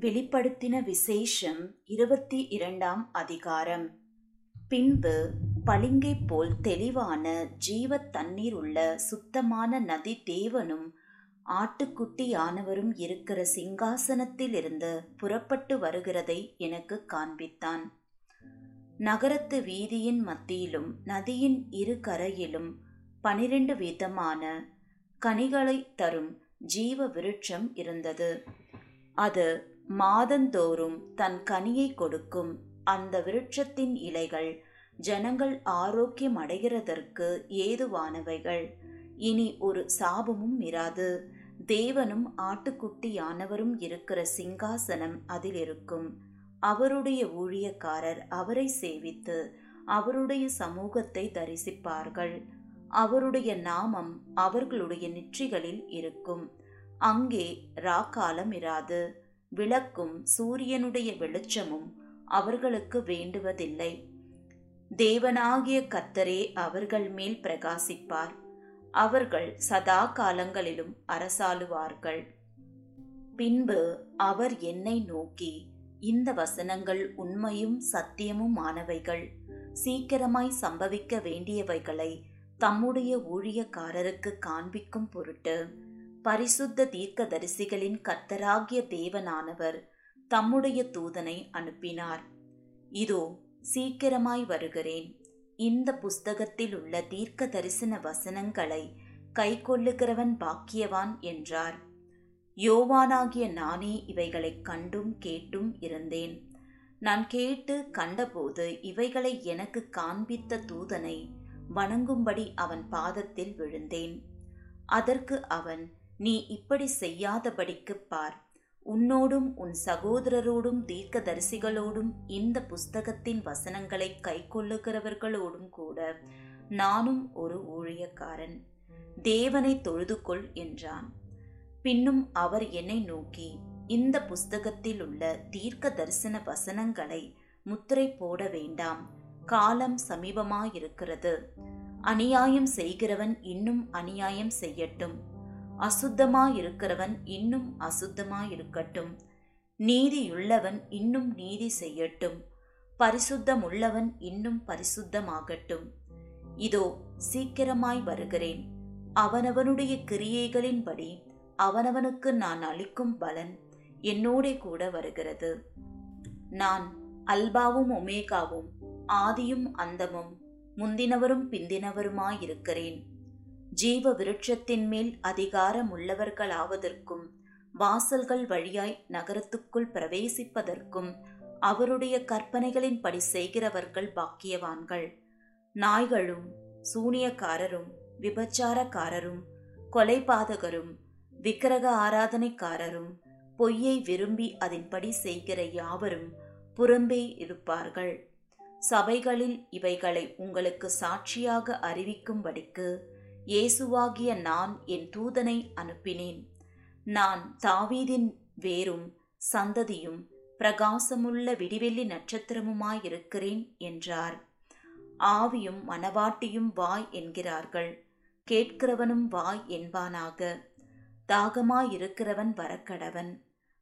வெளிப்படுத்தின விசேஷம் இருபத்தி இரண்டாம் அதிகாரம். பின்பு பளிங்கைப் போல் தெளிவான ஜீவ தண்ணீர் உள்ள சுத்தமான நதி தேவனும் ஆட்டுக்குட்டியானவரும் இருக்கிற சிங்காசனத்திலிருந்து புறப்பட்டு வருகிறதை எனக்கு காண்பித்தான். நகரத்து வீதியின் மத்தியிலும் நதியின் இரு கரையிலும் பனிரெண்டு விதமான கனிகளைத் தரும் ஜீவ விருட்சம் இருந்தது. அது மாதந்தோறும் தன் கனியை கொடுக்கும் அந்த விருட்சத்தின் இலைகள் ஜனங்கள் ஆரோக்கியம் அடைகிறதற்கு ஏதுவானவைகள். இனி ஒரு சாபமும் இராது. தேவனும் ஆட்டுக்குட்டியானவரும் இருக்கிற சிங்காசனம் அதில் இருக்கும் அவருடைய ஊழியக்காரர் அவரை சேவித்து அவருடைய சமூகத்தை தரிசிப்பார்கள். அவருடைய நாமம் அவர்களுடைய நெற்றிகளில் இருக்கும். அங்கே ராக்காலம் இராது. விளக்கும் சூரியனுடைய வெளிச்சமும் அவர்களுக்கு வேண்டுவதில்லை. தேவனாகிய கத்தரே அவர்கள் மேல் பிரகாசிப்பார். அவர்கள் சதா காலங்களிலும் அரசாளுவார்கள். பின்பு அவர் என்னை நோக்கி இந்த வசனங்கள் உண்மையும் சத்தியமும் ஆனவைகள் சீக்கிரமாய் சம்பவிக்க வேண்டியவைகளை தம்முடைய ஊழியக்காரருக்கு காண்பிக்கும் பொருட்டு பரிசுத்த தீர்க்கதரிசிகளின் கர்த்தராகிய தேவனானவர் தம்முடைய தூதனை அனுப்பினார். இதோ சீக்கிரமாய் வருகிறேன். இந்த புஸ்தகத்தில் உள்ள தீர்க்க தரிசன வசனங்களை கைக்கொள்ளுகிறவன் பாக்கியவான் என்றார். யோவானாகிய நானே இவைகளைக் கண்டும் கேட்டும் இருந்தேன். நான் கேட்டு கண்டபோது இவைகளை எனக்கு காண்பித்த தூதனை வணங்கும்படி அவன் பாதத்தில் விழுந்தேன். அதற்கு அவன் நீ இப்படி செய்யாதபடிக்கு பார். உன்னோடும் உன் சகோதரரோடும் தீர்க்கதரிசிகளோடும் இந்த புஸ்தகத்தின் வசனங்களை கைக்கொள்ளுகிறவர்களோடும் கூட நானும் ஒரு ஊழியக்காரன். தேவனை தொழுதுகொள் என்றான். பின்னும் அவர் என்னை நோக்கி இந்த புஸ்தகத்தில் உள்ள தீர்க்க தரிசன வசனங்களை முத்திரை போட வேண்டாம். காலம் சமீபமாயிருக்கிறது. அநியாயம் செய்கிறவன் இன்னும் அநியாயம் செய்யட்டும். அசுத்தமாயிருக்கிறவன் இன்னும் அசுத்தமாயிருக்கட்டும். நீதியுள்ளவன் இன்னும் நீதி செய்யட்டும். பரிசுத்தமுள்ளவன் இன்னும் பரிசுத்தமாகட்டும். இதோ சீக்கிரமாய் வருகிறேன். அவனவனுடைய கிரியைகளின்படி அவனவனுக்கு நான் அளிக்கும் பலன் என்னோடே கூட வருகிறது. நான் அல்பாவும் ஒமேகாவும் ஆதியும் அந்தமும் முந்தினவரும் பிந்தினவருமாயிருக்கிறேன். ஜீவ விருட்சத்தின் மேல் அதிகாரம் உள்ளவர்களாவதற்கும் வாசல்கள் வழியாய் நகரத்துக்குள் பிரவேசிப்பதற்கும் அவருடைய கற்பனைகளின்படி செய்கிறவர்கள் பாக்கியவான்கள். நாய்களும் சூனியக்காரரும் விபச்சாரக்காரரும் கொலைபாதகரும் விக்கிரக ஆராதனைக்காரரும் பொய்யை விரும்பி அதன்படி செய்கிற யாவரும் புறம்பே இருப்பார்கள். சபைகளில் இவைகளை உங்களுக்கு சாட்சியாக அறிவிக்கும்படிக்கு இயேசுவாகிய நான் என் தூதனை அனுப்பினேன். நான் தாவீதின் வேரும் சந்ததியும் பிரகாசமுள்ள விடிவெள்ளி நட்சத்திரமுமாயிருக்கிறேன் என்றார். ஆவியும் மனவாட்டியும் வாய் என்கிறார்கள். கேட்கிறவனும் வாய் என்பானாக. தாகமாயிருக்கிறவன் வரக்கடவன்.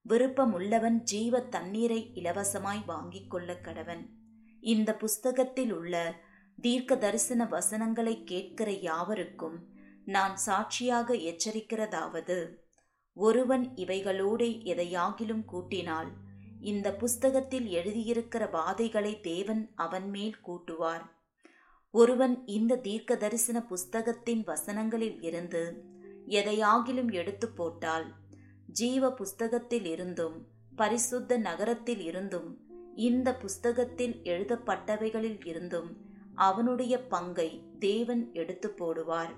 விருப்பமுள்ளவன் ஜீவ தண்ணீரை இலவசமாய் வாங்கிக் கொள்ள கடவன் இந்த புஸ்தகத்தில் உள்ள தீர்க்க தரிசன வசனங்களை கேட்கிற யாவருக்கும் நான் சாட்சியாக எச்சரிக்கிறதாவது. ஒருவன் இவைகளோடு எதையாகிலும் கூட்டினால் இந்த புஸ்தகத்தில் எழுதியிருக்கிற வாதைகளை தேவன் அவன் மேல் கூட்டுவார். ஒருவன் இந்த தீர்க்க தரிசன புஸ்தகத்தின் வசனங்களில் இருந்து எதையாகிலும் எடுத்து போட்டால் ஜீவ புஸ்தகத்தில் இருந்தும் பரிசுத்த நகரத்தில் இருந்தும் இந்த புஸ்தகத்தில் எழுதப்பட்டவைகளில் இருந்தும் அவனுடைய பங்கை தேவன் எடுத்து போடுவார்.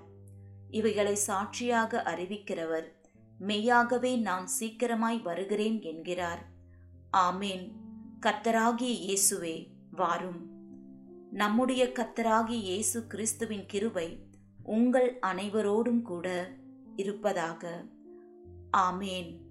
இவைகளை சாட்சியாக அறிவிக்கிறவர் மெய்யாகவே நான் சீக்கிரமாய் வருகிறேன் என்கிறார். ஆமேன். கத்தராகிய இயேசுவே வாரும். நம்முடைய கத்தராகிய இயேசு கிறிஸ்துவின் கிருவை உங்கள் அனைவரோடும் கூட இருப்பதாக. ஆமேன்.